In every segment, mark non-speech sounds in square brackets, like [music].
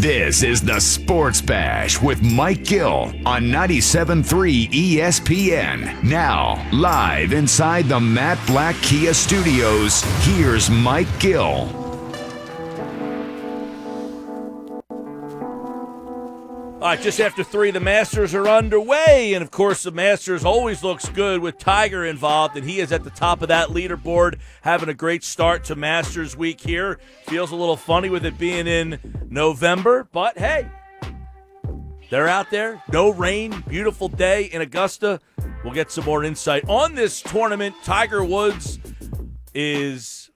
This is the Sports Bash with Mike Gill on 97.3 ESPN. Now, live inside the Matt Blatt Kia Studios, here's Mike Gill. All right, just after three, the Masters are underway. And of course, the Masters always looks good with Tiger involved, and he is at the top of that leaderboard, having a great start to Masters week here. Feels a little funny with it being in November, but hey, they're out there. No rain, beautiful day in Augusta. We'll get some more insight on this tournament. Tiger Woods is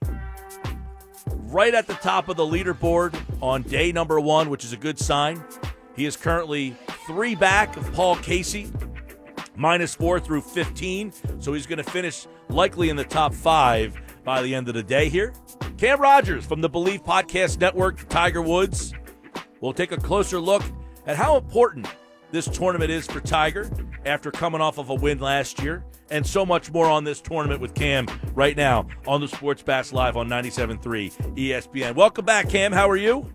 right at the top of the leaderboard on day number one, which is a good sign. He is currently three back of Paul Casey, minus four through 15. So he's going to finish likely in the top five by the end of the day here. Cam Rogers from the Believe Podcast Network, Tiger Woods. We'll take a closer look at how important this tournament is for Tiger after coming off of a win last year, and so much more on this tournament with Cam right now on the Sports Bash Live on 97.3 ESPN. Welcome back, Cam. How are you?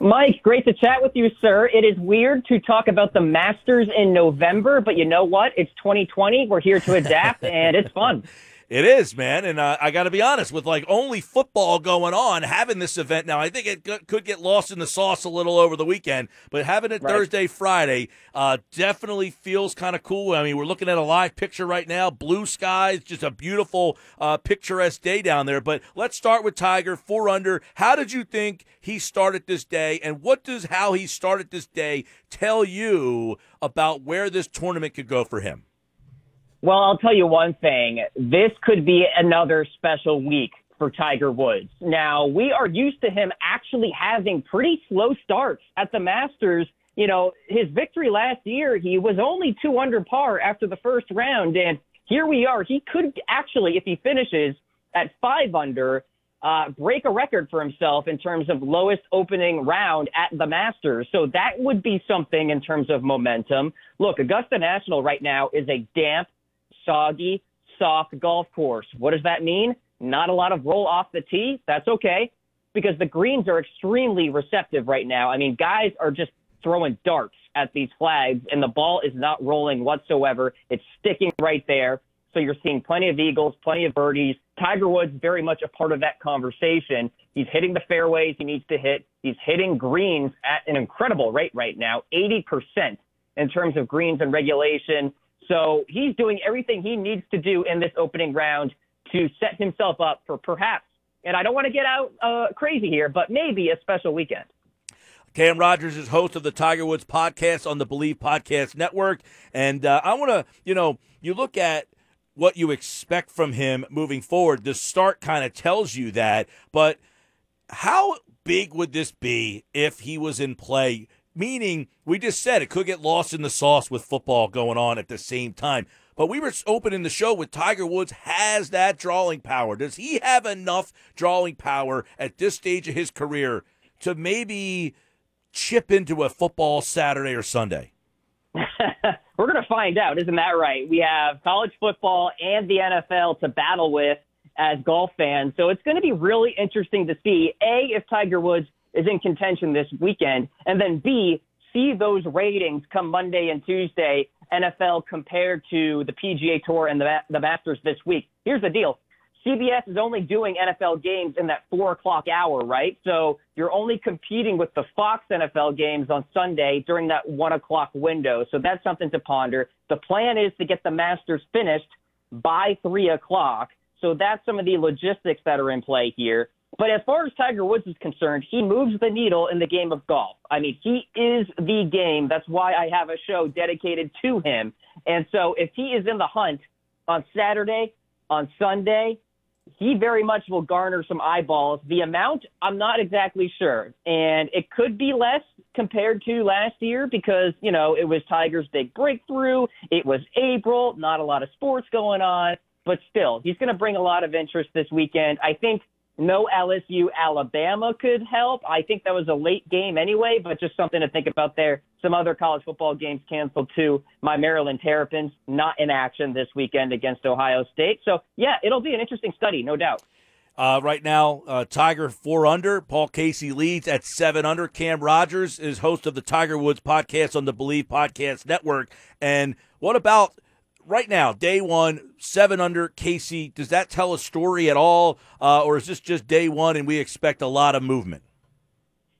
Mike, great to chat with you, sir. It is weird to talk about the Masters in November, but you know what? It's 2020. We're here to adapt, and it's fun. [laughs] It is, man, and uh, I got to be honest. With like only football going on, having this event now, I think it g- could get lost in the sauce a little over the weekend. But having it Right. Thursday, Friday, uh, definitely feels kind of cool. I mean, we're looking at a live picture right now, blue skies, just a beautiful, uh, picturesque day down there. But let's start with Tiger, four under. How did you think he started this day, and what does how he started this day tell you about where this tournament could go for him? Well, I'll tell you one thing. This could be another special week for Tiger Woods. Now, we are used to him actually having pretty slow starts at the Masters. You know, his victory last year, he was only two under par after the first round. And here we are. He could actually, if he finishes at five under, uh, break a record for himself in terms of lowest opening round at the Masters. So that would be something in terms of momentum. Look, Augusta National right now is a damp, soggy, soft golf course. What does that mean? Not a lot of roll off the tee. That's okay because the greens are extremely receptive right now. I mean, guys are just throwing darts at these flags and the ball is not rolling whatsoever. It's sticking right there. So you're seeing plenty of eagles, plenty of birdies. Tiger Woods very much a part of that conversation. He's hitting the fairways he needs to hit. He's hitting greens at an incredible rate right now, 80% in terms of greens and regulation. So he's doing everything he needs to do in this opening round to set himself up for perhaps, and I don't want to get out uh, crazy here, but maybe a special weekend. Cam Rogers is host of the Tiger Woods podcast on the Believe Podcast Network. And uh, I want to, you know, you look at what you expect from him moving forward. The start kind of tells you that. But how big would this be if he was in play? Meaning, we just said it could get lost in the sauce with football going on at the same time. But we were opening the show with Tiger Woods has that drawing power. Does he have enough drawing power at this stage of his career to maybe chip into a football Saturday or Sunday? [laughs] We're going to find out, isn't that right? We have college football and the NFL to battle with as golf fans. So it's going to be really interesting to see A, if Tiger Woods is in contention this weekend, and then B, see those ratings come Monday and Tuesday, NFL compared to the PGA Tour and the, the Masters this week. Here's the deal. CBS is only doing NFL games in that four o'clock hour, right? So you're only competing with the Fox NFL games on Sunday during that one o'clock window. So that's something to ponder. The plan is to get the Masters finished by three o'clock. So that's some of the logistics that are in play here. But as far as Tiger Woods is concerned, he moves the needle in the game of golf. I mean, he is the game. That's why I have a show dedicated to him. And so if he is in the hunt on Saturday, on Sunday, he very much will garner some eyeballs. The amount, I'm not exactly sure. And it could be less compared to last year because, you know, it was Tiger's big breakthrough. It was April, not a lot of sports going on. But still, he's going to bring a lot of interest this weekend. I think no LSU Alabama could help. I think that was a late game anyway, but just something to think about there. Some other college football games canceled too. My Maryland Terrapins not in action this weekend against Ohio State. So yeah, it'll be an interesting study, no doubt. Uh, right now, uh, Tiger four under. Paul Casey leads at seven under. Cam Rogers is host of the Tiger Woods podcast on the Believe Podcast Network. And what about right now, day one, seven under? Casey, does that tell a story at all, uh, or is this just day one and we expect a lot of movement?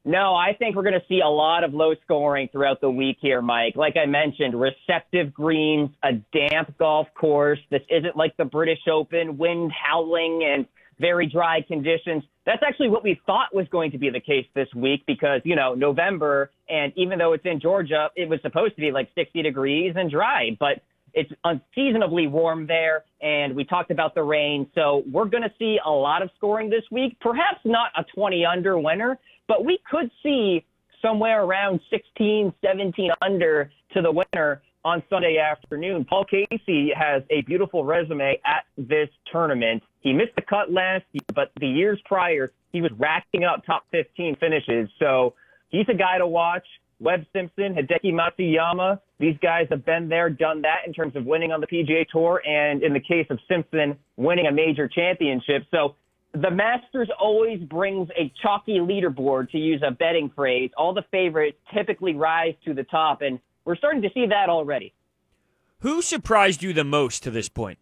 No, I think we're going to see a lot of low scoring throughout the week here, Mike. Like I mentioned, receptive greens, a damp golf course. This isn't like the British Open, wind howling and very dry conditions. That's actually what we thought was going to be the case this week because, you know, November, and even though it's in Georgia, it was supposed to be like 60 degrees and dry, but it's unseasonably warm there. And we talked about the rain. So we're going to see a lot of scoring this week. Perhaps not a 20 under winner, but we could see somewhere around 16, 17 under to the winner on Sunday afternoon. Paul Casey has a beautiful resume at this tournament. He missed the cut last year, but the years prior, he was racking up top 15 finishes. So he's a guy to watch. Webb Simpson, Hideki Matsuyama, these guys have been there, done that in terms of winning on the PGA Tour, and in the case of Simpson, winning a major championship. So the Masters always brings a chalky leaderboard, to use a betting phrase. All the favorites typically rise to the top, and we're starting to see that already. Who surprised you the most to this point?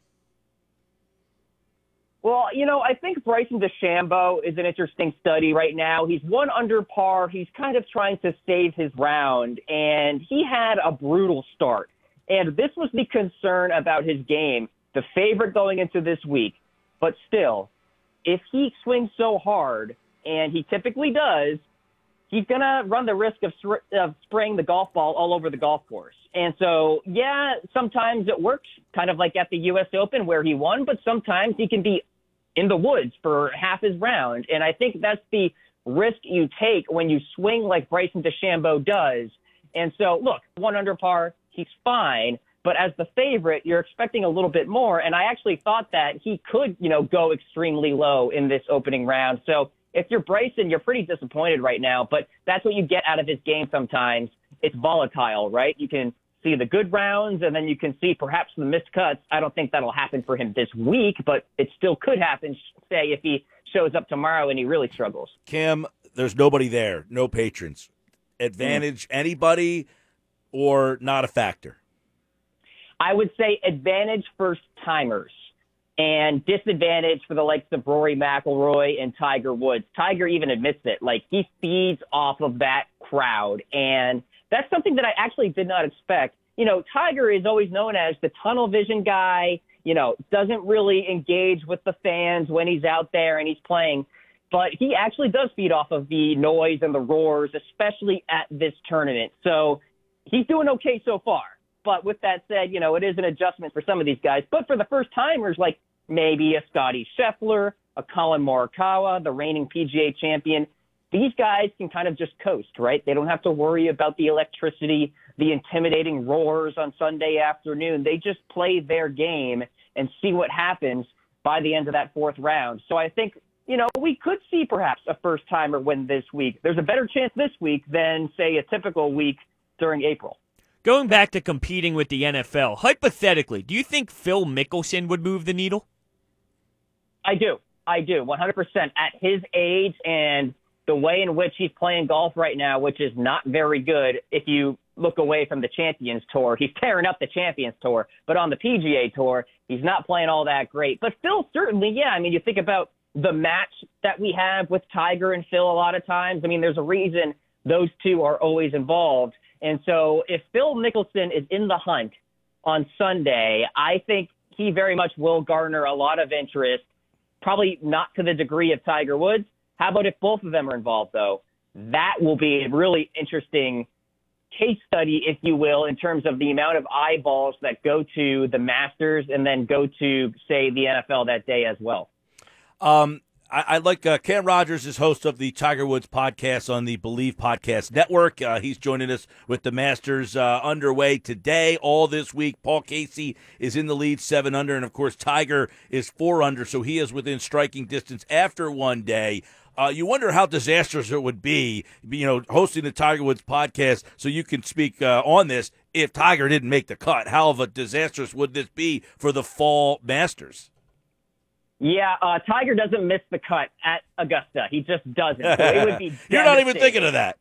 Well, you know, I think Bryson DeChambeau is an interesting study right now. He's one under par. He's kind of trying to save his round, and he had a brutal start. And this was the concern about his game, the favorite going into this week. But still, if he swings so hard, and he typically does, he's going to run the risk of, of spraying the golf ball all over the golf course. And so, yeah, sometimes it works, kind of like at the U.S. Open where he won, but sometimes he can be in the woods for half his round. And I think that's the risk you take when you swing like Bryson DeChambeau does. And so, look, one under par, he's fine. But as the favorite, you're expecting a little bit more. And I actually thought that he could, you know, go extremely low in this opening round. So if you're Bryson, you're pretty disappointed right now, but that's what you get out of his game sometimes. It's volatile, right? You can see the good rounds and then you can see perhaps the missed cuts. I don't think that'll happen for him this week, but it still could happen, say, if he shows up tomorrow and he really struggles. Cam, there's nobody there, no patrons. Advantage mm. anybody or not a factor? I would say advantage first timers and disadvantage for the likes of Rory McIlroy and Tiger Woods. Tiger even admits it. Like he feeds off of that crowd, and that's something that I actually did not expect. You know, Tiger is always known as the tunnel vision guy. You know, doesn't really engage with the fans when he's out there and he's playing. But he actually does feed off of the noise and the roars, especially at this tournament. So he's doing okay so far. But with that said, you know, it is an adjustment for some of these guys. But for the first timers, like maybe a Scottie Scheffler, a Collin Morikawa, the reigning PGA champion. These guys can kind of just coast, right? They don't have to worry about the electricity, the intimidating roars on Sunday afternoon. They just play their game and see what happens by the end of that fourth round. So I think, you know, we could see perhaps a first timer win this week. There's a better chance this week than, say, a typical week during April. Going back to competing with the NFL, hypothetically, do you think Phil Mickelson would move the needle? I do. I do. 100%. At his age and the way in which he's playing golf right now, which is not very good if you look away from the Champions Tour. He's tearing up the Champions Tour, but on the PGA Tour, he's not playing all that great. But Phil, certainly, yeah. I mean, you think about the match that we have with Tiger and Phil a lot of times. I mean, there's a reason those two are always involved. And so if Phil Mickelson is in the hunt on Sunday, I think he very much will garner a lot of interest Probably not to the degree of Tiger Woods. How about if both of them are involved, though? That will be a really interesting case study, if you will, in terms of the amount of eyeballs that go to the Masters and then go to, say, the NFL that day as well. Um, I, I like uh, Cam Rogers is host of the Tiger Woods podcast on the Believe Podcast Network. Uh, he's joining us with the Masters uh, underway today, all this week. Paul Casey is in the lead, seven under, and of course Tiger is four under, so he is within striking distance after one day. Uh, you wonder how disastrous it would be, you know, hosting the Tiger Woods podcast so you can speak uh, on this if Tiger didn't make the cut. How of a disastrous would this be for the fall Masters? Yeah, uh, Tiger doesn't miss the cut at Augusta. He just doesn't. So it would be [laughs] You're not even thinking of that.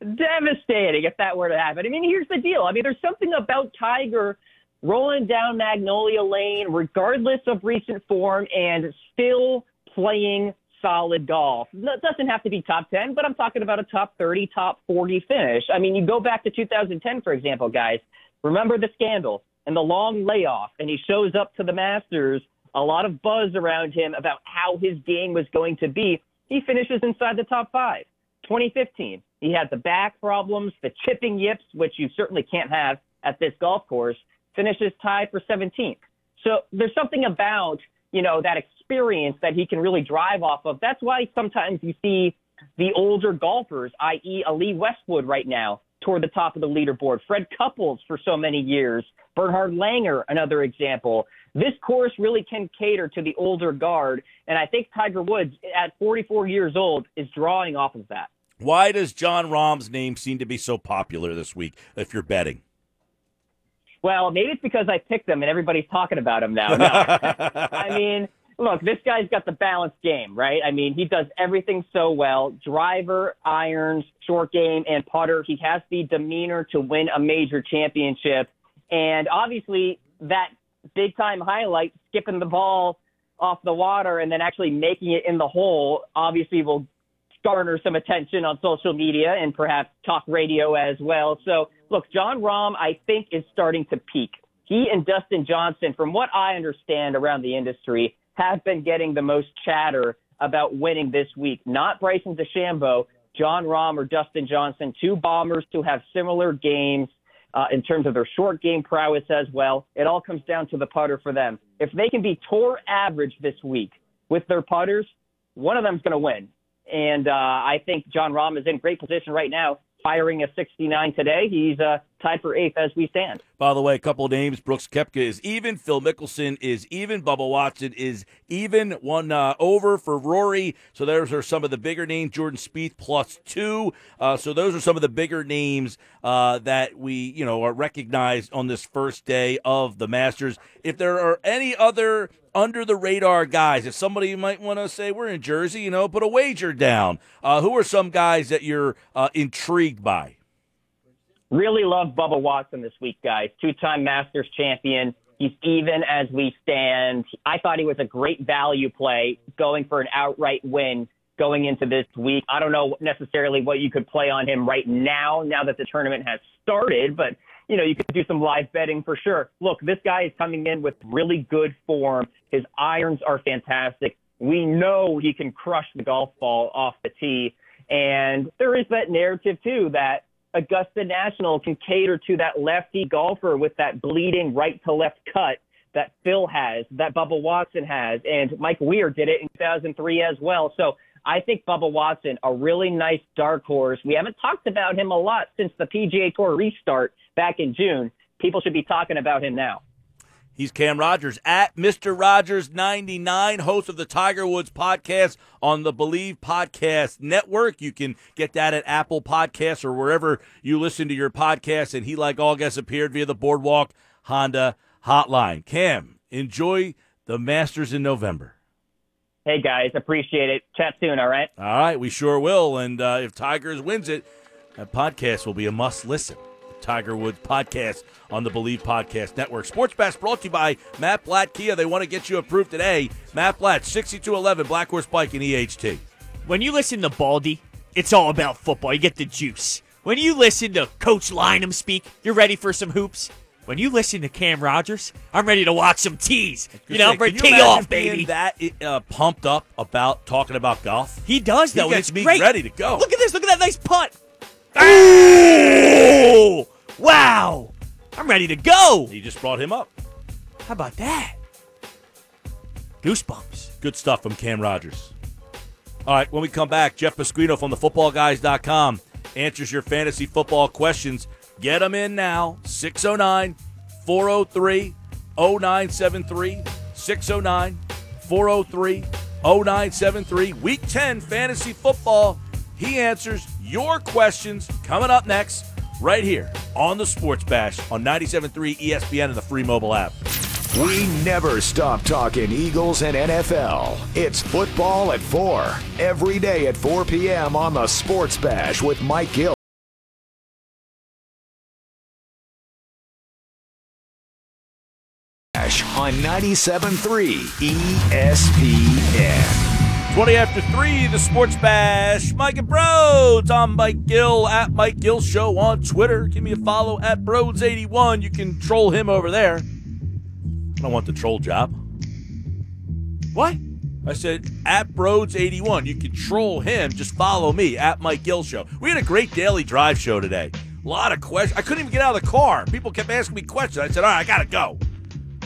devastating if that were to happen. I mean, here's the deal. I mean, there's something about Tiger rolling down Magnolia Lane, regardless of recent form, and still playing solid golf. It doesn't have to be top 10, but I'm talking about a top 30, top 40 finish. I mean, you go back to 2010, for example, guys. Remember the scandal and the long layoff, and he shows up to the Masters. A lot of buzz around him about how his game was going to be. He finishes inside the top five. 2015, he had the back problems, the chipping yips, which you certainly can't have at this golf course, finishes tied for 17th. So there's something about, you know, that experience that he can really drive off of. That's why sometimes you see the older golfers, i.e., a Lee Westwood right now, toward the top of the leaderboard. Fred Couples for so many years. Bernhard Langer, another example. This course really can cater to the older guard, and I think Tiger Woods, at 44 years old, is drawing off of that. Why does Jon Rahm's name seem to be so popular this week if you're betting? Well, maybe it's because I picked him and everybody's talking about him now. No. [laughs] I mean, look, this guy's got the balanced game, right? I mean, he does everything so well driver, irons, short game, and putter. He has the demeanor to win a major championship. And obviously, that big time highlight, skipping the ball off the water and then actually making it in the hole, obviously will garner some attention on social media and perhaps talk radio as well. So, look, Jon Rahm, I think, is starting to peak. He and Dustin Johnson, from what I understand around the industry, have been getting the most chatter about winning this week. Not Bryson DeChambeau, Jon Rahm or Dustin Johnson, two bombers who have similar games uh, in terms of their short game prowess as well. It all comes down to the putter for them. If they can be tour average this week with their putters, one of them's going to win. And uh, I think Jon Rahm is in great position right now, firing a 69 today. He's uh, tied for eighth as we stand. By the way, a couple of names. Brooks Koepka is even. Phil Mickelson is even. Bubba Watson is even. One uh, over for Rory. So those are some of the bigger names. Jordan Spieth plus two. Uh, so those are some of the bigger names uh, that we, you know, are recognized on this first day of the Masters. If there are any other under the radar guys, if somebody might want to say we're in Jersey, you know, put a wager down. Uh, who are some guys that you're uh, intrigued by? Really love Bubba Watson this week, guys. Two time Masters champion. He's even as we stand. I thought he was a great value play going for an outright win going into this week. I don't know necessarily what you could play on him right now, now that the tournament has started, but you know, you could do some live betting for sure. Look, this guy is coming in with really good form. His irons are fantastic. We know he can crush the golf ball off the tee. And there is that narrative too that Augusta National can cater to that lefty golfer with that bleeding right to left cut that Phil has, that Bubba Watson has, and Mike Weir did it in 2003 as well. So I think Bubba Watson, a really nice dark horse. We haven't talked about him a lot since the PGA Tour restart back in June. People should be talking about him now. He's Cam Rogers at Mr. Rogers 99, host of the Tiger Woods podcast on the Believe Podcast Network. You can get that at Apple Podcasts or wherever you listen to your podcast. And he, like all guests, appeared via the Boardwalk Honda Hotline. Cam, enjoy the Masters in November. Hey guys, appreciate it. Chat soon, all right? All right, we sure will. And uh, if Tigers wins it, that podcast will be a must listen. The Tiger Woods podcast on the Believe Podcast Network. Sports Bash brought to you by Matt Blatt Kia. They want to get you approved today. Matt Blatt, 6211 Black Horse Pike in EHT. When you listen to Baldy, it's all about football. You get the juice. When you listen to Coach Lynham speak, you're ready for some hoops. When you listen to Cam Rogers, I'm ready to watch some tees. You know, Say, ready can you tee off, baby. being That uh, pumped up about talking about golf. He does He though. gets it's me great. ready to go. Look at this. Look at that nice putt. Oh, wow! I'm ready to go. He just brought him up. How about that? Goosebumps. Good stuff from Cam Rogers. All right, when we come back, Jeff Pasquino from thefootballguys.com answers your fantasy football questions. Get them in now. 609 403 0973. 609 403 0973. Week 10 fantasy football. He answers your questions coming up next, right here on the Sports Bash on 97.3 ESPN and the free mobile app. We never stop talking Eagles and NFL. It's football at 4, every day at 4 p.m. on the Sports Bash with Mike Gill. On 97.3 ESPN. 20 after 3, the Sports Bash. Mike and Brodes. I'm Mike Gill at Mike Gill Show on Twitter. Give me a follow at Brodes81. You can troll him over there. I don't want the troll job. What? I said at Brodes81. You can troll him. Just follow me at Mike Gill Show. We had a great daily drive show today. A lot of questions. I couldn't even get out of the car. People kept asking me questions. I said, all right, I got to go.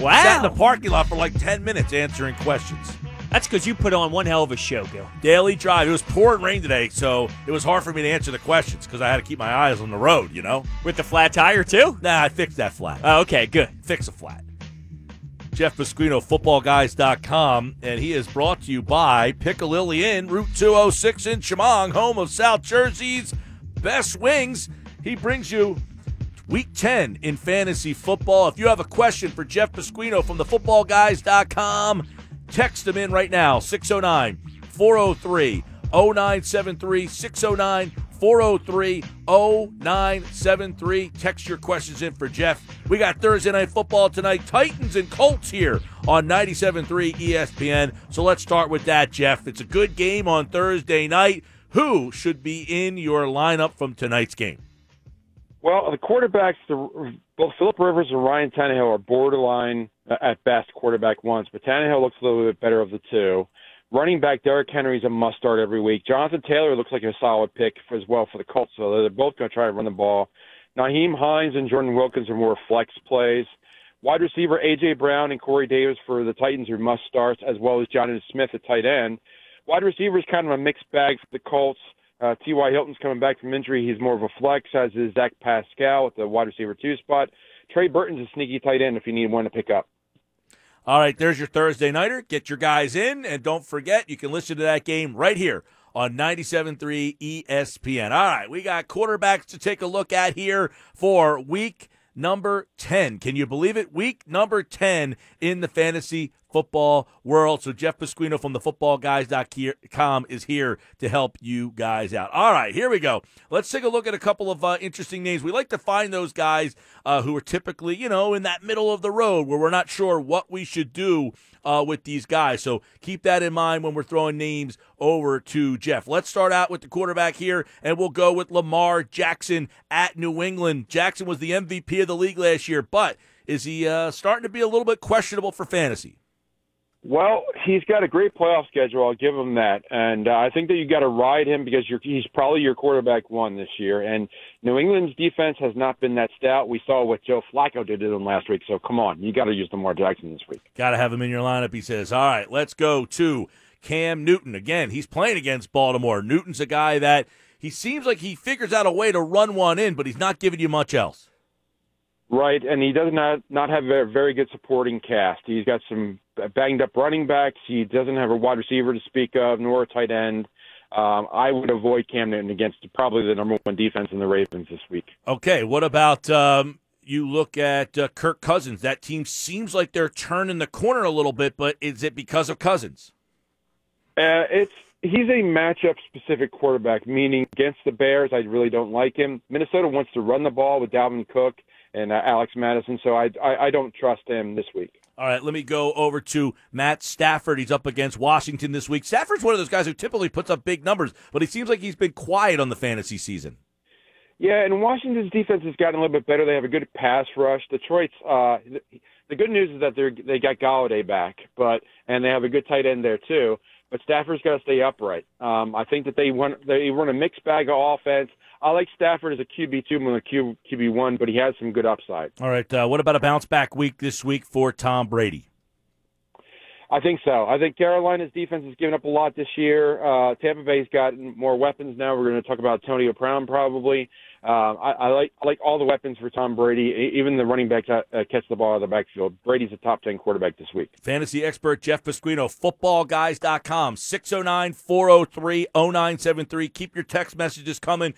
Wow. Sat in the parking lot for like 10 minutes answering questions. That's because you put on one hell of a show, Bill. Daily drive. It was pouring rain today, so it was hard for me to answer the questions because I had to keep my eyes on the road, you know? With the flat tire, too? Nah, I fixed that flat. Oh, okay, good. Fix a flat. Jeff Pasquino, footballguys.com, and he is brought to you by Piccalilli Inn, Route 206 in Shamong, home of South Jersey's best wings. He brings you Week 10 in fantasy football. If you have a question for Jeff Pasquino from thefootballguys.com, text him in right now 609 403 0973 609 403 0973. Text your questions in for Jeff. We got Thursday Night Football tonight. Titans and Colts here on 97.3 ESPN. So let's start with that, Jeff. It's a good game on Thursday night. Who should be in your lineup from tonight's game? Well, the quarterbacks, the, both Philip Rivers and Ryan Tannehill are borderline uh, at best quarterback ones, but Tannehill looks a little bit better of the two. Running back Derrick Henry is a must start every week. Jonathan Taylor looks like a solid pick for, as well for the Colts, so they're both going to try to run the ball. Nyheim Hines and Jordan Wilkins are more flex plays. Wide receiver A.J. Brown and Corey Davis for the Titans are must starts, as well as Jonathan Smith at tight end. Wide receiver is kind of a mixed bag for the Colts. Uh, T.Y. Hilton's coming back from injury. He's more of a flex, as is Zach Pascal at the wide receiver two spot. Trey Burton's a sneaky tight end if you need one to pick up. All right, there's your Thursday Nighter. Get your guys in, and don't forget, you can listen to that game right here on 97.3 ESPN. All right, we got quarterbacks to take a look at here for week number 10. Can you believe it? Week number 10 in the fantasy football world. So Jeff Pasquino from the footballguys.com is here to help you guys out. All right, here we go. Let's take a look at a couple of uh, interesting names. We like to find those guys uh, who are typically, you know, in that middle of the road where we're not sure what we should do uh, with these guys. So keep that in mind when we're throwing names over to Jeff. Let's start out with the quarterback here, and we'll go with Lamar Jackson at New England. Jackson was the MVP of the league last year, but is he uh, starting to be a little bit questionable for fantasy? Well, he's got a great playoff schedule. I'll give him that, and uh, I think that you got to ride him because you're, he's probably your quarterback one this year. And New England's defense has not been that stout. We saw what Joe Flacco did to them last week. So come on, you got to use Lamar Jackson this week. Got to have him in your lineup. He says, "All right, let's go to Cam Newton again. He's playing against Baltimore. Newton's a guy that he seems like he figures out a way to run one in, but he's not giving you much else." Right, and he does not not have a very good supporting cast. He's got some banged up running backs. He doesn't have a wide receiver to speak of, nor a tight end. Um, I would avoid Cam Newton against probably the number one defense in the Ravens this week. Okay, what about um, you look at uh, Kirk Cousins? That team seems like they're turning the corner a little bit, but is it because of Cousins? Uh, it's he's a matchup specific quarterback, meaning against the Bears, I really don't like him. Minnesota wants to run the ball with Dalvin Cook and uh, Alex Mattison. So I, I I don't trust him this week. All right, let me go over to Matt Stafford. He's up against Washington this week. Stafford's one of those guys who typically puts up big numbers, but he seems like he's been quiet on the fantasy season. Yeah, and Washington's defense has gotten a little bit better. They have a good pass rush. Detroit's uh, the good news is that they they got Golladay back, but and they have a good tight end there too. But Stafford's got to stay upright. Um, I think that they want they run a mixed bag of offense. I like Stafford as a QB two more than a QB one, but he has some good upside. All right, uh, what about a bounce back week this week for Tom Brady? I think so. I think Carolina's defense has given up a lot this year. Uh, Tampa Bay's got more weapons now. We're going to talk about Antonio Brown probably. Uh, I, I like I like all the weapons for Tom Brady. Even the running backs uh, catch the ball out of the backfield. Brady's a top ten quarterback this week. Fantasy expert Jeff Pasquino, footballguys.com, 609-403-0973. Keep your text messages coming.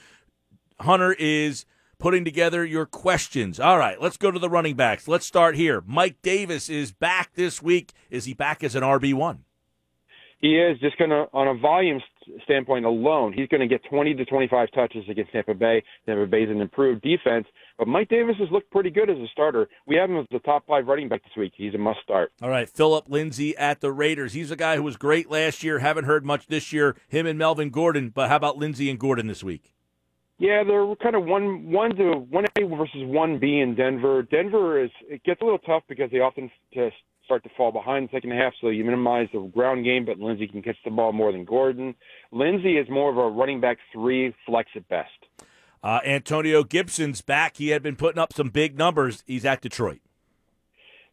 Hunter is putting together your questions. All right, let's go to the running backs. Let's start here. Mike Davis is back this week. Is he back as an RB1? He is just going to, on a volume standpoint alone, he's going to get 20 to 25 touches against Tampa Bay. Tampa Bay's an improved defense, but Mike Davis has looked pretty good as a starter. We have him as the top five running back this week. He's a must start. All right, Philip Lindsay at the Raiders. He's a guy who was great last year. Haven't heard much this year. Him and Melvin Gordon, but how about Lindsay and Gordon this week? Yeah, they're kind of one one to one A versus one B in Denver. Denver is it gets a little tough because they often just start to fall behind the second half, so you minimize the ground game, but Lindsay can catch the ball more than Gordon. Lindsay is more of a running back three flex at best. Uh, Antonio Gibson's back. He had been putting up some big numbers. He's at Detroit.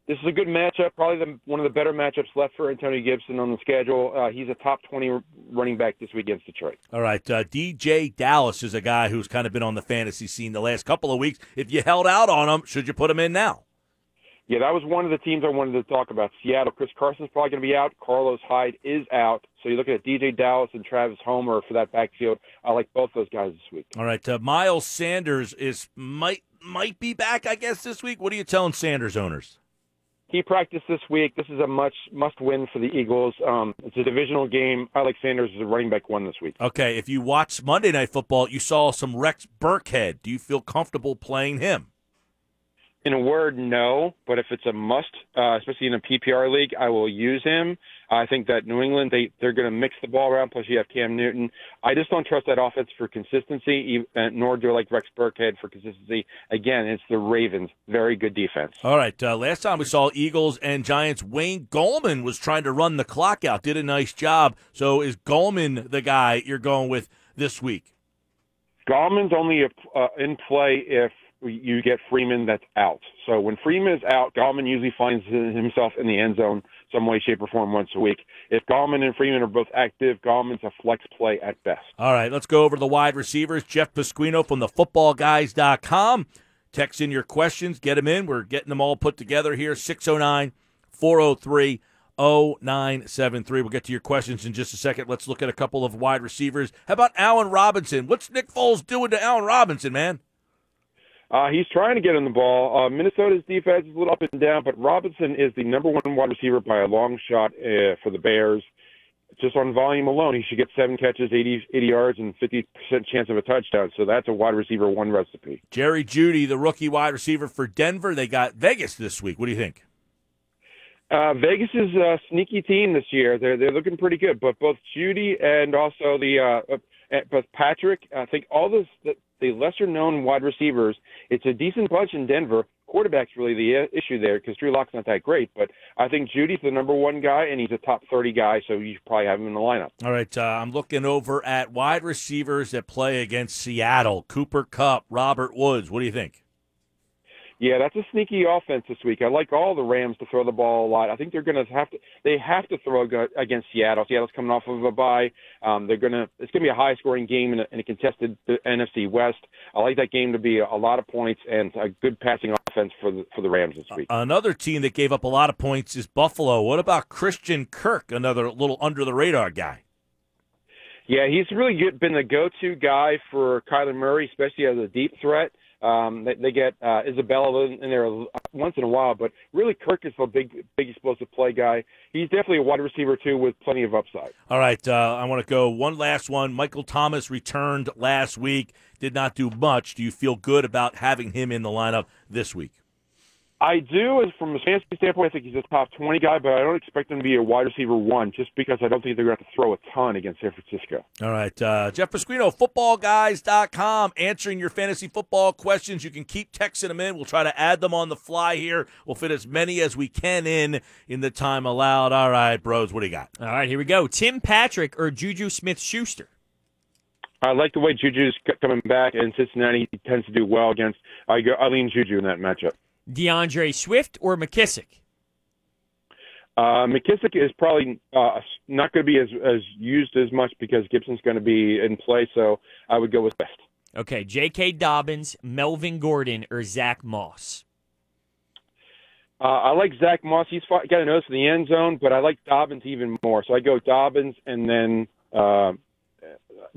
This is a good matchup, probably the, one of the better matchups left for Antonio Gibson on the schedule. Uh, he's a top 20 running back this week against Detroit. All right. Uh, DeeJay Dallas is a guy who's kind of been on the fantasy scene the last couple of weeks. If you held out on him, should you put him in now? Yeah, that was one of the teams I wanted to talk about. Seattle. Chris Carson's probably going to be out. Carlos Hyde is out. So you're looking at DJ Dallas and Travis Homer for that backfield. I like both those guys this week. All right. Uh, Miles Sanders is might might be back, I guess, this week. What are you telling Sanders owners? He practiced this week. This is a much must win for the Eagles. Um, it's a divisional game. I like Sanders as a running back one this week. Okay. If you watch Monday Night Football, you saw some Rex Burkhead. Do you feel comfortable playing him? In a word, no. But if it's a must, uh, especially in a PPR league, I will use him. I think that New England they they're going to mix the ball around. Plus, you have Cam Newton. I just don't trust that offense for consistency, nor do I like Rex Burkhead for consistency. Again, it's the Ravens. Very good defense. All right. Uh, last time we saw Eagles and Giants, Wayne Gallman was trying to run the clock out. Did a nice job. So is Gallman the guy you're going with this week? Gallman's only uh, in play if you get Freeman that's out. So when Freeman is out, Gallman usually finds himself in the end zone some way, shape, or form once a week. If Gallman and Freeman are both active, Gallman's a flex play at best. All right, let's go over the wide receivers. Jeff Pasquino from the footballguys.com. Text in your questions, get them in. We're getting them all put together here. 609 403 0973. We'll get to your questions in just a second. Let's look at a couple of wide receivers. How about Allen Robinson? What's Nick Foles doing to Allen Robinson, man? Uh, he's trying to get in the ball. Uh, Minnesota's defense is a little up and down, but Robinson is the number one wide receiver by a long shot uh, for the Bears. Just on volume alone, he should get seven catches, 80, 80 yards, and 50% chance of a touchdown. So that's a wide receiver one recipe. Jerry Jeudy, the rookie wide receiver for Denver. They got Vegas this week. What do you think? Uh, Vegas is a sneaky team this year. They're they're looking pretty good, but both Jeudy and also the uh, uh, but Patrick, I think all those the, the lesser known wide receivers, it's a decent bunch in Denver. Quarterback's really the issue there because Drew Lock's not that great, but I think Jeudy's the number one guy and he's a top 30 guy, so you should probably have him in the lineup. All right, uh, I'm looking over at wide receivers that play against Seattle Cooper Kupp, Robert Woods. What do you think? Yeah, that's a sneaky offense this week. I like all the Rams to throw the ball a lot. I think they're going to have to. They have to throw against Seattle. Seattle's coming off of a bye. Um, they're going to. It's going to be a high-scoring game in a, in a contested NFC West. I like that game to be a, a lot of points and a good passing offense for the for the Rams this week. Another team that gave up a lot of points is Buffalo. What about Christian Kirk? Another little under the radar guy. Yeah, he's really been the go-to guy for Kyler Murray, especially as a deep threat. Um, they, they get uh, Isabella in there once in a while, but really Kirk is a big, big explosive play guy. He's definitely a wide receiver too, with plenty of upside. All right, uh, I want to go one last one. Michael Thomas returned last week, did not do much. Do you feel good about having him in the lineup this week? I do, and from a fantasy standpoint, I think he's a top 20 guy, but I don't expect him to be a wide receiver one just because I don't think they're going to have to throw a ton against San Francisco. All right. Uh, Jeff Pasquino, footballguys.com, answering your fantasy football questions. You can keep texting them in. We'll try to add them on the fly here. We'll fit as many as we can in in the time allowed. All right, bros, what do you got? All right, here we go. Tim Patrick or Juju Smith Schuster? I like the way Juju's coming back, and Cincinnati tends to do well against. I go. I lean Juju in that matchup. D'Andre Swift or McKissic? Uh, McKissic is probably uh, not going to be as, as used as much because Gibson's going to be in play, so I would go with West. Okay, J.K. Dobbins, Melvin Gordon, or Zach Moss? Uh, I like Zach Moss. He's got a nose for the end zone, but I like Dobbins even more. So I go Dobbins, and then uh,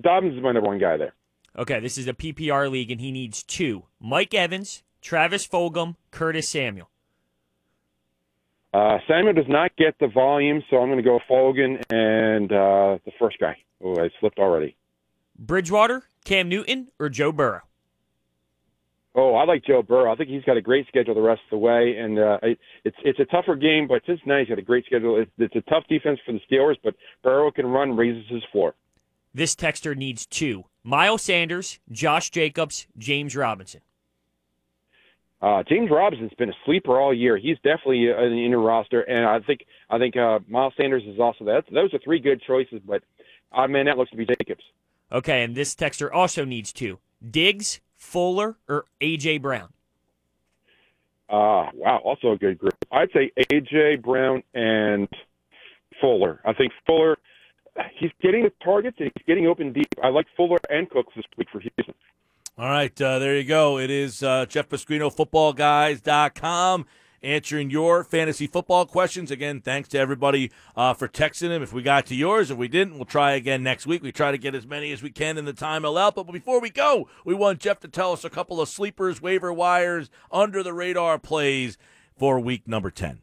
Dobbins is my number one guy there. Okay, this is a PPR league, and he needs two: Mike Evans, Travis Fulgham, Curtis Samuel. Uh, Samuel does not get the volume, so I'm going to go Fogan and uh, the first guy. Oh, I slipped already. Bridgewater, Cam Newton, or Joe Burrow? Oh, I like Joe Burrow. I think he's got a great schedule the rest of the way, and uh, it, it's it's a tougher game, but Cincinnati's got a great schedule. It's, it's a tough defense for the Steelers, but Burrow can run, raises his floor. This texter needs two: Miles Sanders, Josh Jacobs, James Robinson. Uh, James Robinson's been a sleeper all year. He's definitely uh, in the inner roster, and I think I think uh, Miles Sanders is also that. Those are three good choices, but uh, man, that looks to be Jacobs. Okay, and this texter also needs two: Diggs, Fuller, or AJ Brown. Uh, wow, also a good group. I'd say AJ Brown and Fuller. I think Fuller, he's getting the targets and he's getting open deep. I like Fuller and Cooks this week for Houston. All right, uh, there you go. It is uh, Jeff Pasquino, footballguys.com, answering your fantasy football questions. Again, thanks to everybody uh, for texting him. If we got to yours, if we didn't, we'll try again next week. We try to get as many as we can in the time allowed. But before we go, we want Jeff to tell us a couple of sleepers, waiver wires, under the radar plays for week number 10.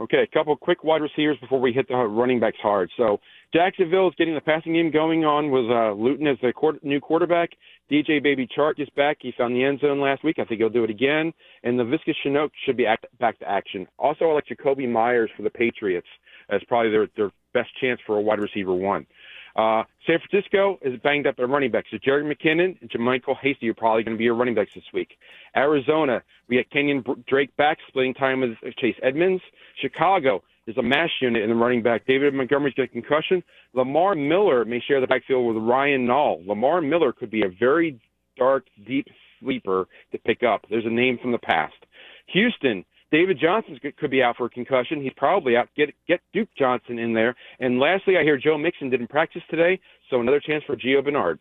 Okay, a couple quick wide receivers before we hit the running backs hard. So Jacksonville is getting the passing game going on with uh, Luton as the new quarterback. DJ Baby Chark is back. He found the end zone last week. I think he'll do it again. And Laviska Shenault should be act, back to action. Also, I like Jakobi Meyers for the Patriots as probably their, their best chance for a wide receiver one. Uh, San Francisco is banged up at running backs. So Jerick McKinnon and JaMycal Hasty are probably going to be your running backs this week. Arizona, we got Kenyan Drake back, splitting time with Chase Edmonds. Chicago is a mash unit in the running back. David Montgomery's got a concussion. Lamar Miller may share the backfield with Ryan Nall. Lamar Miller could be a very dark, deep sleeper to pick up. There's a name from the past. Houston, David Johnson could be out for a concussion. He's probably out. Get get Duke Johnson in there. And lastly, I hear Joe Mixon didn't practice today, so another chance for Gio Bernard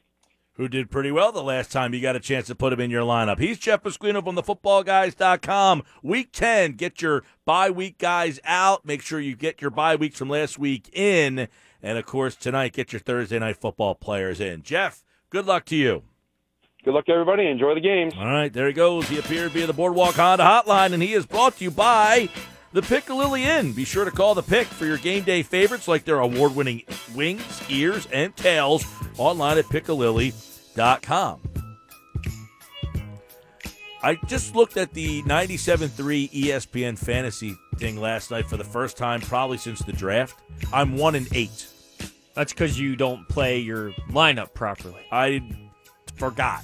who did pretty well the last time you got a chance to put him in your lineup. He's Jeff Pasquino from thefootballguys.com. Week 10, get your bye week guys out. Make sure you get your bye weeks from last week in. And, of course, tonight, get your Thursday night football players in. Jeff, good luck to you. Good luck to everybody. Enjoy the games. All right, there he goes. He appeared via the Boardwalk Honda hotline, and he is brought to you by the Piccalilli Inn. Be sure to call the Pick for your game day favorites like their award winning wings, ears, and tails online at piccalilli.com. I just looked at the 97.3 ESPN fantasy thing last night for the first time, probably since the draft. I'm one and eight. That's because you don't play your lineup properly. I forgot.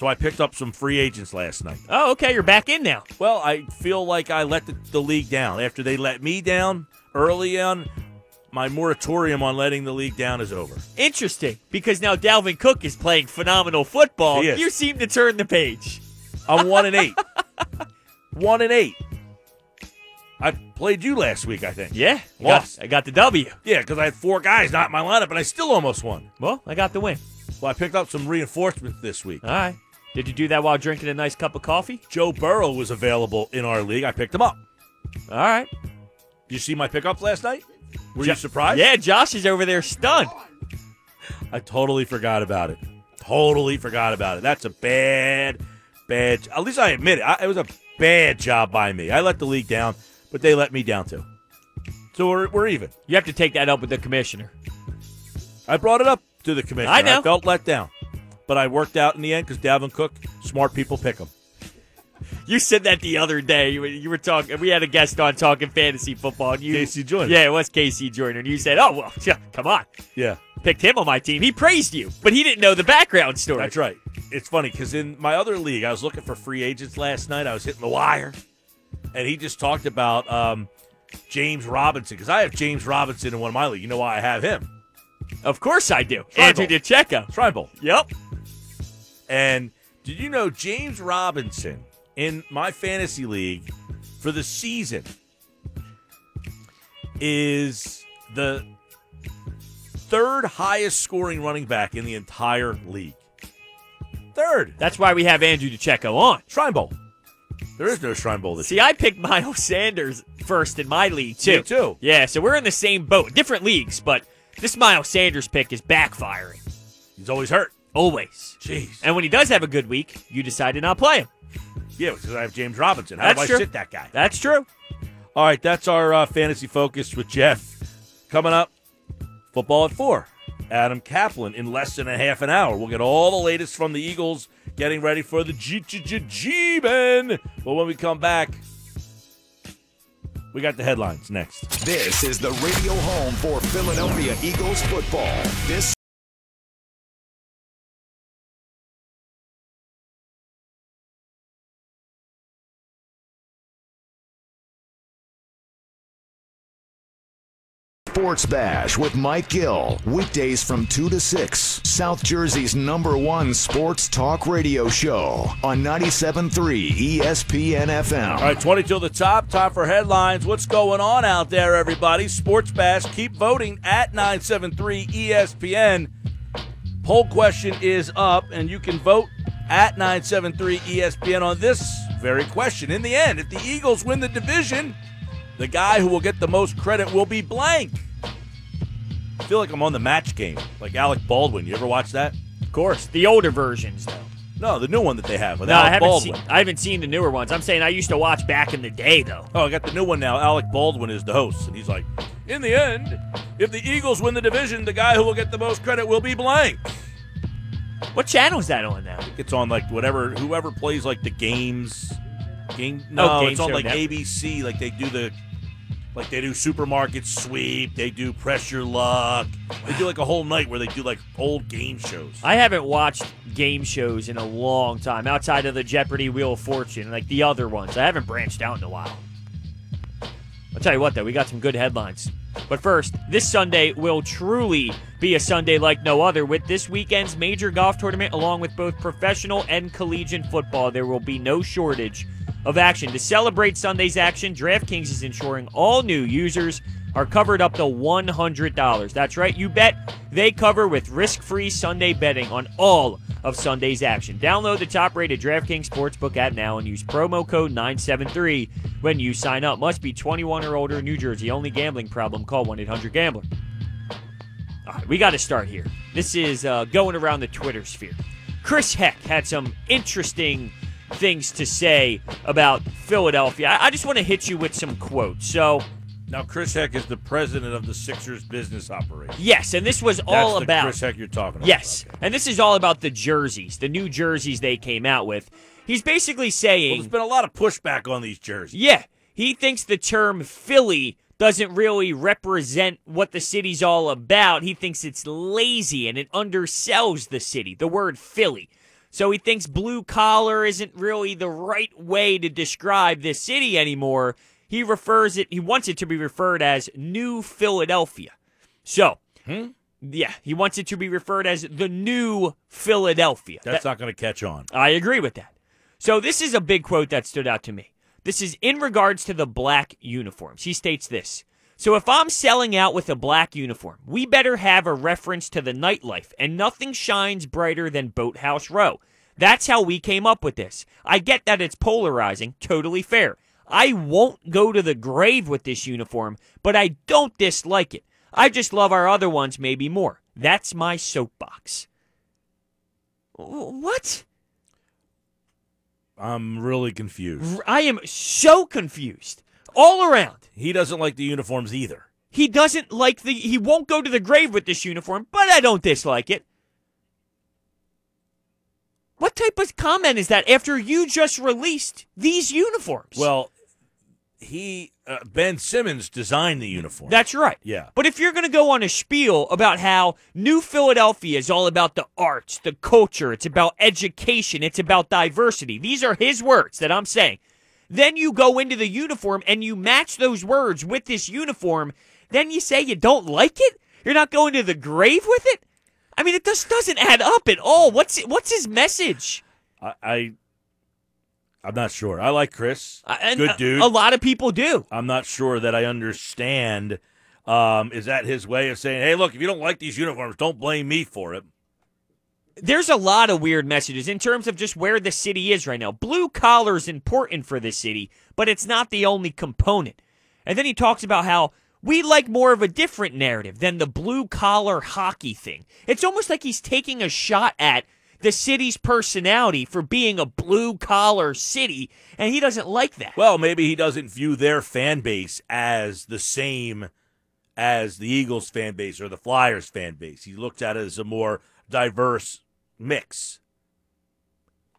So I picked up some free agents last night. Oh, okay. You're back in now. Well, I feel like I let the, the league down. After they let me down early on, my moratorium on letting the league down is over. Interesting, because now Dalvin Cook is playing phenomenal football. You seem to turn the page. I'm one and eight. [laughs] one and eight. I played you last week, I think. Yeah, I Got, I got the W. Yeah, because I had four guys not in my lineup, and I still almost won. Well, I got the win. Well, I picked up some reinforcements this week. All right. Did you do that while drinking a nice cup of coffee? Joe Burrow was available in our league. I picked him up. All right. You see my pickups last night? Were Jo- you surprised? Yeah, Josh is over there stunned. I totally forgot about it. Totally forgot about it. That's a bad, bad. At least I admit it. I, it was a bad job by me. I let the league down, but they let me down too. So we're, we're even. You have to take that up with the commissioner. I brought it up to the commissioner. I know. I felt let down, but I worked out in the end because Dalvin Cook, smart people pick him. You said that the other day. You were, you were talking. We had a guest on talking fantasy football. And you, Casey Joyner. Yeah, it was Casey Joyner. And you said, "Oh well, [laughs] yeah, come on." Yeah, Picked him on my team. He praised you, but he didn't know the background story. that's right. It's funny because in my other league, I was looking for free agents last night. I was hitting the wire, and he just talked about um, James Robinson because I have James Robinson in one of my league. You know why I have him? Of course I do. Tribal. Andrew DeCheco. Tribal. Yep. And did you know James Robinson in my fantasy league for the season is the third highest scoring running back in the entire league? Third. That's why we have Andrew DeCheco on. Shrine Bowl. There is no Shrine Bowl this See, I picked Miles [laughs] Sanders first in my league too. Me too. Yeah, so we're in the same boat, different leagues, but this Miles Sanders pick is backfiring. He's always hurt. Always. Jeez. And when he does have a good week, you decide to not play him. Yeah, because I have James Robinson. How That's do I true. sit that guy? That's true. All right, that's our uh, fantasy focus with Jeff. Coming up, football at four. Adam Kaplan in less than a half an hour. We'll get all the latest from the Eagles getting ready for the G G G G Men. But when we come back, we got the headlines next. This is the radio home for Philadelphia Eagles football. This Sports Bash with Mike Gill. Weekdays from 2 to 6. South Jersey's number one sports talk radio show on 97.3 ESPN FM. All right, 22 to the top. Time for headlines. What's going on out there, everybody? Sports Bash. Keep voting at 973 ESPN. Poll question is up, and you can vote at 973 ESPN on this very question. In the end, if the Eagles win the division, the guy who will get the most credit will be blank. I feel like I'm on the match game, like Alec Baldwin. You ever watch that? Of course. The older versions, though. No, the new one that they have with No, I haven't Baldwin. seen. I haven't seen the newer ones. I'm saying I used to watch back in the day, though. Oh, I got the new one now. Alec Baldwin is the host, and he's like, "In the end, if the Eagles win the division, the guy who will get the most credit will be blank." What channel is that on now? It's on like whatever whoever plays like the games. Game oh, no, Oh, Game it's on like Network. ABC. Like they do the like they do supermarket sweep. They do press your luck. They do like a whole night where they do like old game shows. I haven't watched game shows in a long time, outside of the Jeopardy Wheel of Fortune, like the other ones. I haven't branched out in a while. I'll tell you what, though, we got some good headlines. But first, this Sunday will truly be a Sunday like no other with this weekend's major golf tournament, along with both professional and collegiate football. There will be no shortage of action. To celebrate Sunday's action, DraftKings is ensuring all new users are covered up to $100. That's right, you bet they cover with risk free Sunday betting on all of Sunday's action. Download the top rated DraftKings Sportsbook app now and use promo code 973 when you sign up. Must be 21 or older, New Jersey. Only gambling problem. Call 1 800 Gambler. All right, we got to start here. This is uh, going around the Twitter sphere. Chris Heck had some interesting things to say about Philadelphia. I, I just want to hit you with some quotes. So, Now, Chris Heck is the president of the Sixers business operation. yes, and this was That's all the about. Chris Heck you're talking about. Yes, Okay. and this is all about the jerseys, the new jerseys they came out with. He's basically Well, saying, there's been a lot of pushback on these jerseys. yeah, he thinks the term Philly doesn't really represent what the city's all about. He thinks it's lazy and it undersells the city, the word Philly. So he thinks blue collar isn't really the right way to describe this city anymore. He refers it, he wants it to be referred as New Philadelphia. So, hmm? yeah, he wants it to be referred as the New Philadelphia. That's not going to catch on. I agree with that. So this is a big quote that stood out to me. This is in regards to the black uniforms. He states this. So if I'm selling out with a black uniform, we better have a reference to the nightlife, and nothing shines brighter than Boathouse Row. That's how we came up with this. I get that it's polarizing, totally fair. I won't go to the grave with this uniform, but I don't dislike it. I just love our other ones maybe more. That's my soapbox. What? I'm really confused. I am so confused all around. He doesn't like the uniforms either. He doesn't like the. He won't go to the grave with this uniform, but I don't dislike it. What type of comment is that after you just released these uniforms? Well, he uh, Ben Simmons designed the uniform. that's right. yeah. But if you're going to go on a spiel about how New Philadelphia is all about the arts, the culture, it's about education, it's about diversity, these are his words that I'm saying. Then you go into the uniform and you match those words with this uniform. Then you say you don't like it? You're not going to the grave with it? I mean, it just doesn't add up at all. What's what's his message? I, I I'm not sure. I like Chris. Uh, and Good a- dude. A lot of people do. I'm not sure that I understand. Um, is that his way of saying, "Hey, look, if you don't like these uniforms, don't blame me for it"? There's a lot of weird messages in terms of just where the city is right now. Blue collar is important for this city, but it's not the only component. And then he talks about how We like more of a different narrative than the blue collar hockey thing. It's almost like he's taking a shot at the city's personality for being a blue collar city, and he doesn't like that. Well, maybe he doesn't view their fan base as the same as the Eagles fan base or the Flyers fan base. He looks at it as a more diverse mix.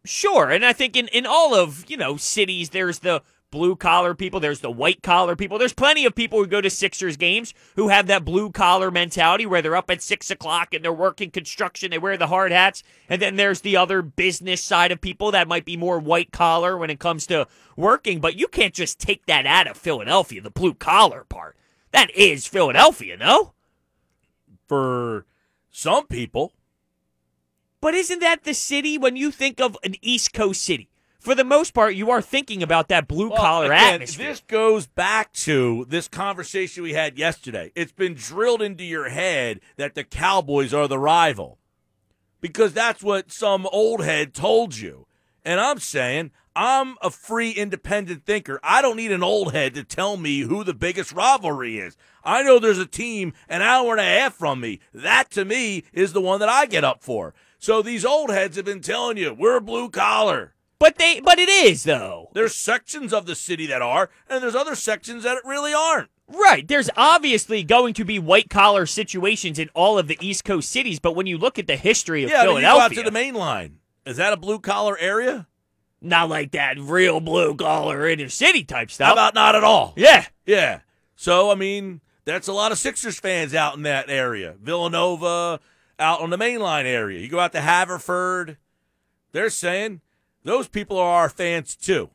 Sure, and I think in, in all of, you know, cities there's the blue collar people, there's the white collar people. There's plenty of people who go to Sixers games who have that blue collar mentality where they're up at six o'clock and they're working construction, they wear the hard hats. And then there's the other business side of people that might be more white collar when it comes to working. But you can't just take that out of Philadelphia, the blue collar part. That is Philadelphia, no? For some people, But isn't that the city when you think of an East Coast city? For the most part, you are thinking about that blue collar Well, atmosphere. This goes back to this conversation we had yesterday. It's been drilled into your head that the Cowboys are the rival because that's what some old head told you. And I'm saying I'm a free independent thinker. I don't need an old head to tell me who the biggest rivalry is. I know there's a team an hour and a half from me. That to me is the one that I get up for. So these old heads have been telling you we're blue collar. but they but it is though. There's sections of the city that are, and there's other sections that it really aren't. Right. There's obviously going to be white collar situations in all of the East Coast cities, but when you look at the history of Yeah, I mean, you go out to the main line. Is that a blue collar area? not like that real blue collar inner city type stuff. How about not at all? yeah. Yeah. So I mean, that's a lot of Sixers fans out in that area. Villanova, out on the main line area. You go out to Haverford. They're saying those people are our fans too.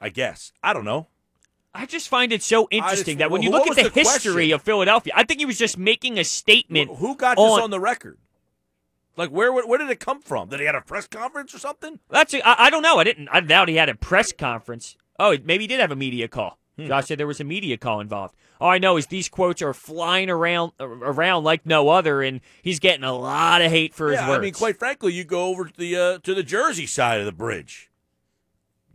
I guess. I don't know. I just find it so interesting just- that when you look at the, the history question? of Philadelphia, I think he was just making a statement. Who got this on- on the record? Like where where did it come from? Did he have a press conference or something? That's a, I, I don't know. I didn't. I doubt he had a press conference. Oh, maybe he did have a media call. Hmm. Josh said there was a media call involved. All I know is these quotes are flying around around like no other, and he's getting a lot of hate for his yeah, words. I mean, quite frankly, you go over to the uh, to the Jersey side of the bridge.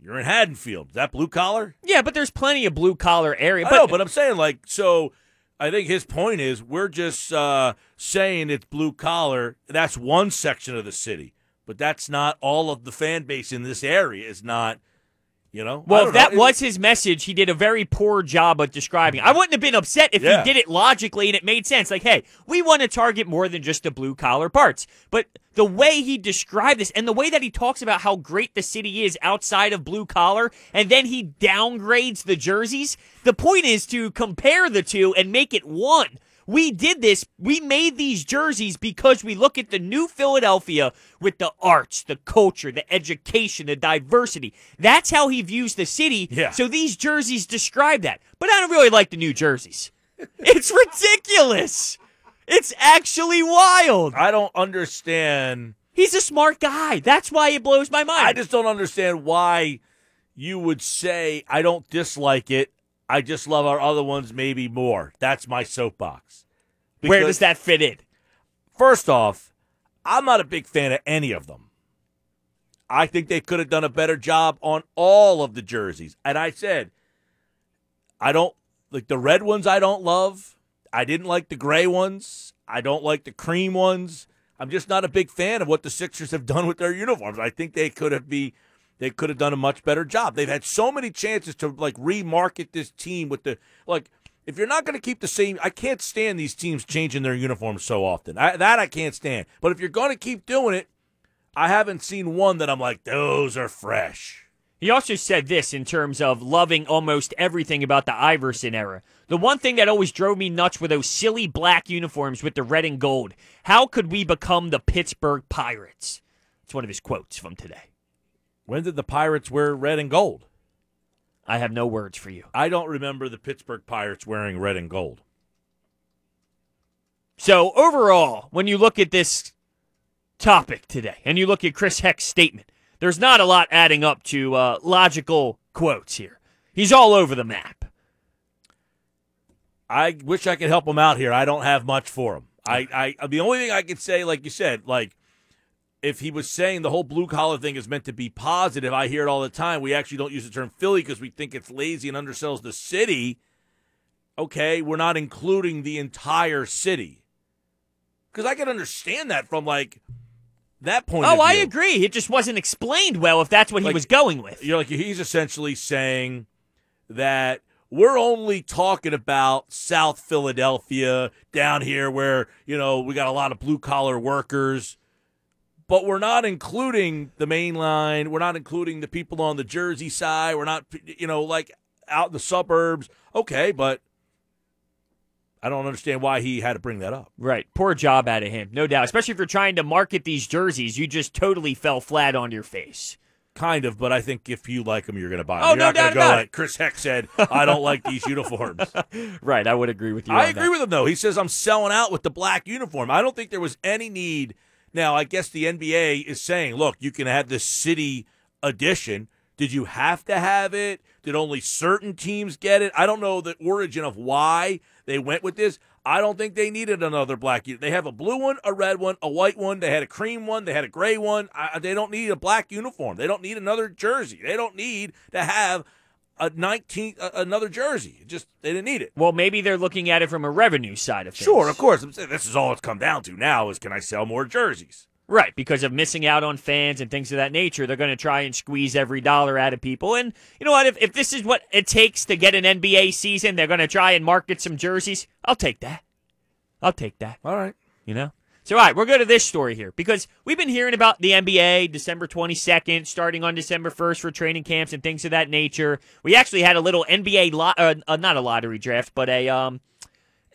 You're in Haddonfield. Is that blue collar? yeah, but there's plenty of blue collar area. I But, know, but I'm saying like so. I think his point is we're just uh, saying it's blue collar. That's one section of the city, but that's not all of the fan base in this area. Is not, you know. Well, if that know. was his message, he did a very poor job of describing. it. I wouldn't have been upset if Yeah. he did it logically and it made sense. Like, hey, we want to target more than just the blue collar parts. But the way he described this and the way that he talks about how great the city is outside of blue collar, and then he downgrades the jerseys. The point is to compare the two and make it one. We did this. We made these jerseys because we look at the new Philadelphia with the arts, the culture, the education, the diversity. That's how he views the city. Yeah. So these jerseys describe that. But I don't really like the new jerseys. [laughs] It's ridiculous. It's actually wild. I don't understand. He's a smart guy. That's why it blows my mind. I just don't understand why you would say I don't dislike it. I just love our other ones maybe more. That's my soapbox. Where does that fit in? First off, I'm not a big fan of any of them. I think they could have done a better job on all of the jerseys. And I said, I don't like the red ones, I don't love. I didn't like the gray ones. I don't like the cream ones. I'm just not a big fan of what the Sixers have done with their uniforms. I think they could have be they could have done a much better job. They've had so many chances to like remarket this team with the like if you're not going to keep the same I can't stand these teams changing their uniforms so often. I, that I can't stand. But if you're going to keep doing it, I haven't seen one that I'm like those are fresh. He also said this in terms of loving almost everything about the Iverson era. The one thing that always drove me nuts were those silly black uniforms with the red and gold. How could we become the Pittsburgh Pirates? It's one of his quotes from today. When did the Pirates wear red and gold? I have no words for you. I don't remember the Pittsburgh Pirates wearing red and gold. So, overall, when you look at this topic today and you look at Chris Heck's statement, there's not a lot adding up to uh, logical quotes here. He's all over the map. I wish I could help him out here. I don't have much for him. I, I the only thing I could say, like you said, like if he was saying the whole blue collar thing is meant to be positive, I hear it all the time. We actually don't use the term Philly because we think it's lazy and undersells the city. okay, we're not including the entire city. Because I can understand that from like that point of Oh. I agree. It just wasn't explained well if that's what he was going with. You're like he's essentially saying that we're only talking about South Philadelphia down here where, you know, we got a lot of blue collar workers, but we're not including the main line. We're not including the people on the Jersey side. We're not, you know, like out in the suburbs. Okay, but I don't understand why he had to bring that up. Right. Poor job out of him, no doubt. Especially if you're trying to market these jerseys, you just totally fell flat on your face. Kind of, but I think if you like them, you're going to buy them. Oh, you're no not doubt go about it. like Chris Heck said, I don't like these uniforms. [laughs] Right. I would agree with you. I agree that. with him though. He says I'm selling out with the black uniform. I don't think there was any need. Now, I guess the NBA is saying, look, you can have the city edition. Did you have to have it? Did only certain teams get it? I don't know the origin of why they went with this. I don't think they needed another black. They have a blue one, a red one, a white one. They had a cream one. They had a gray one. I, they don't need a black uniform. They don't need another jersey. They don't need to have a 19 a- another jersey. It Just they didn't need it. Well, maybe they're looking at it from a revenue side of things. Sure, of course. I'm saying this is all it's come down to now is can I sell more jerseys? Right, because of missing out on fans and things of that nature, they're going to try and squeeze every dollar out of people. And you know what? If, if this is what it takes to get an NBA season, they're going to try and market some jerseys. I'll take that. I'll take that. All right. You know? So, all right, we'll go to this story here because we've been hearing about the NBA December 22nd, starting on December 1st for training camps and things of that nature. We actually had a little NBA, lot, uh, uh, not a lottery draft, but a, um,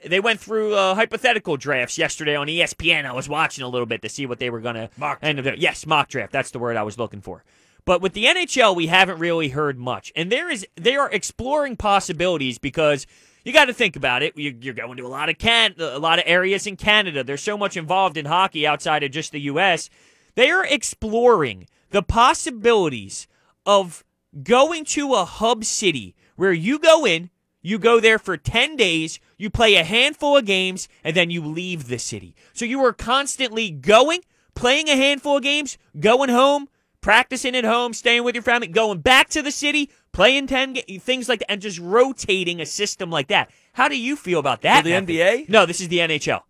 they went through uh, hypothetical drafts yesterday on ESPN. I was watching a little bit to see what they were going to Mock end up doing. Yes, mock draft. That's the word I was looking for. But with the NHL, we haven't really heard much, and there is they are exploring possibilities because you got to think about it. You- You're going to a lot of can a lot of areas in Canada. There's so much involved in hockey outside of just the U.S. They are exploring the possibilities of going to a hub city where you go in, you go there for 10 days, you play a handful of games, and then you leave the city. So you are constantly going, playing a handful of games, going home, practicing at home, staying with your family, going back to the city, playing 10 ga- things like that, and just rotating a system like that. How do you feel about that? For the? NBA? No, this is the NHL.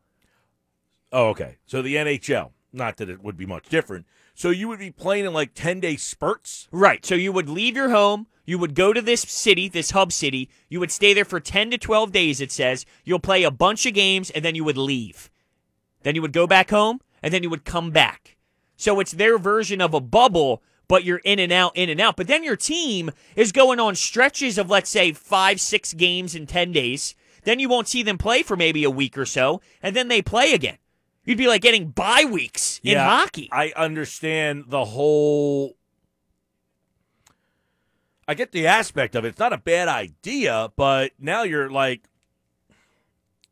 Oh, okay. So the NHL. Not that it would be much different. So you would be playing in like 10 day spurts? Right. So you would leave your home, you would go to this city, this hub city, you would stay there for 10 to 12 days, it says. You'll play a bunch of games, and then you would leave. Then you would go back home, and then you would come back. So it's their version of a bubble, but you're in and out, in and out. But then your team is going on stretches of, let's say, five, six games in 10 days. Then you won't see them play for maybe a week or so, and then they play again. You'd be like getting bye weeks in hockey. I understand the whole. I get the aspect of it. It's not a bad idea, but now you're like,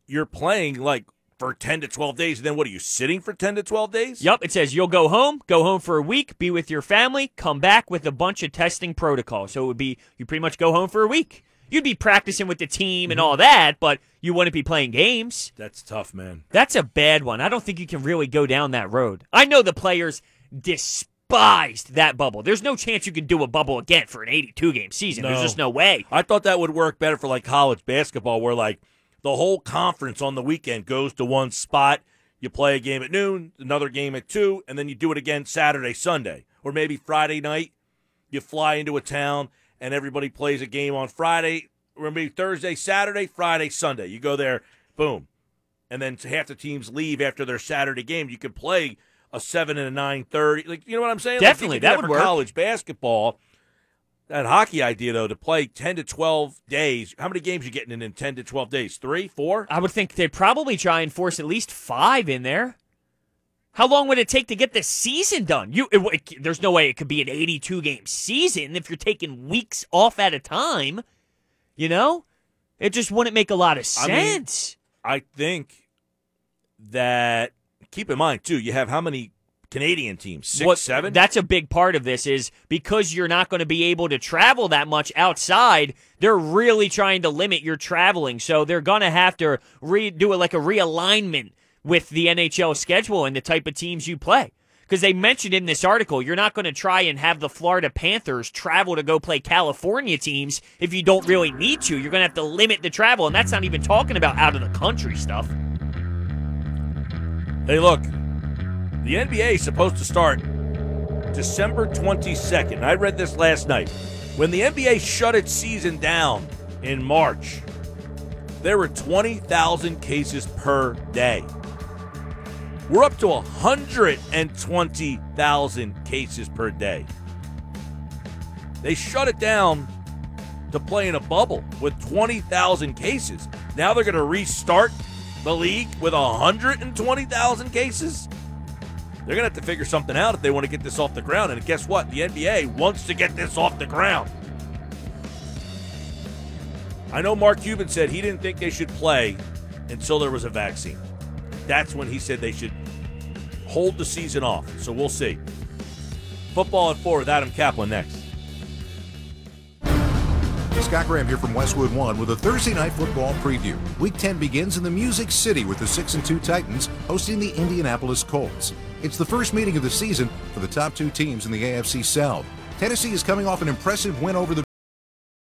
you're playing like for 10 to 12 days. And then what are you sitting for 10 to 12 days? Yep, it says you'll go home, go home for a week, be with your family, come back with a bunch of testing protocols. So it would be you pretty much go home for a week. You'd be practicing with the team and mm-hmm. all that, but you wouldn't be playing games. That's tough, man. That's a bad one. I don't think you can really go down that road. I know the players despised that bubble. There's no chance you can do a bubble again for an 82 game season. There's just no way. I thought that would work better for like college basketball, where like the whole conference on the weekend goes to one spot. You play a game at noon, another game at two, and then you do it again Saturday, Sunday, or maybe Friday night. You fly into a town and everybody plays a game on Friday, or maybe Thursday, Saturday, Friday, Sunday. You go there, boom, and then half the teams leave after their Saturday game. You could play a seven and a nine thirty. Like you know what I'm saying? Definitely, do that for would work. College basketball that hockey idea though to play 10 to 12 days how many games you getting in in 10 to 12 days three four I would think they'd probably try and force at least five in there. How long would it take to get the season done? You, it, it- there's no way it could be an 82 game season if you're taking weeks off at a time. You know, it just wouldn't make a lot of I mean, sense. i think that keep in mind too you have how many canadian teams six What- seven That's a big part of this is because you're not going to be able to travel that much outside. They're really trying to limit your traveling, so they're going to have to re- do it like a realignment with the NHL schedule and the type of teams you play. because they mentioned in this article you're not going to try and have the Florida Panthers travel to go play California teams if you don't really need to. You're going to have to limit the travel, and that's not even talking about out of the country stuff. Hey, look, the NBA is supposed to start December 22nd. I read this last night. When the NBA shut its season down in March, there were 20,000 cases per day. We're up to 120,000 cases per day. They shut it down to play in a bubble with 20,000 cases. Now they're going to restart the league with 120,000 cases. They're going to have to figure something out if they want to get this off the ground. And guess what? The NBA wants to get this off the ground. I know Mark Cuban said he didn't think they should play until there was a vaccine. That's when he said they should hold the season off. So we'll see. Football at four with Adam Kaplan next. Scott Graham here from Westwood One with a Thursday night football preview. Week 10 begins in the Music City with the 6 and 2 Titans hosting the Indianapolis Colts. It's the first meeting of the season for the top two teams in the AFC South. Tennessee is coming off an impressive win over the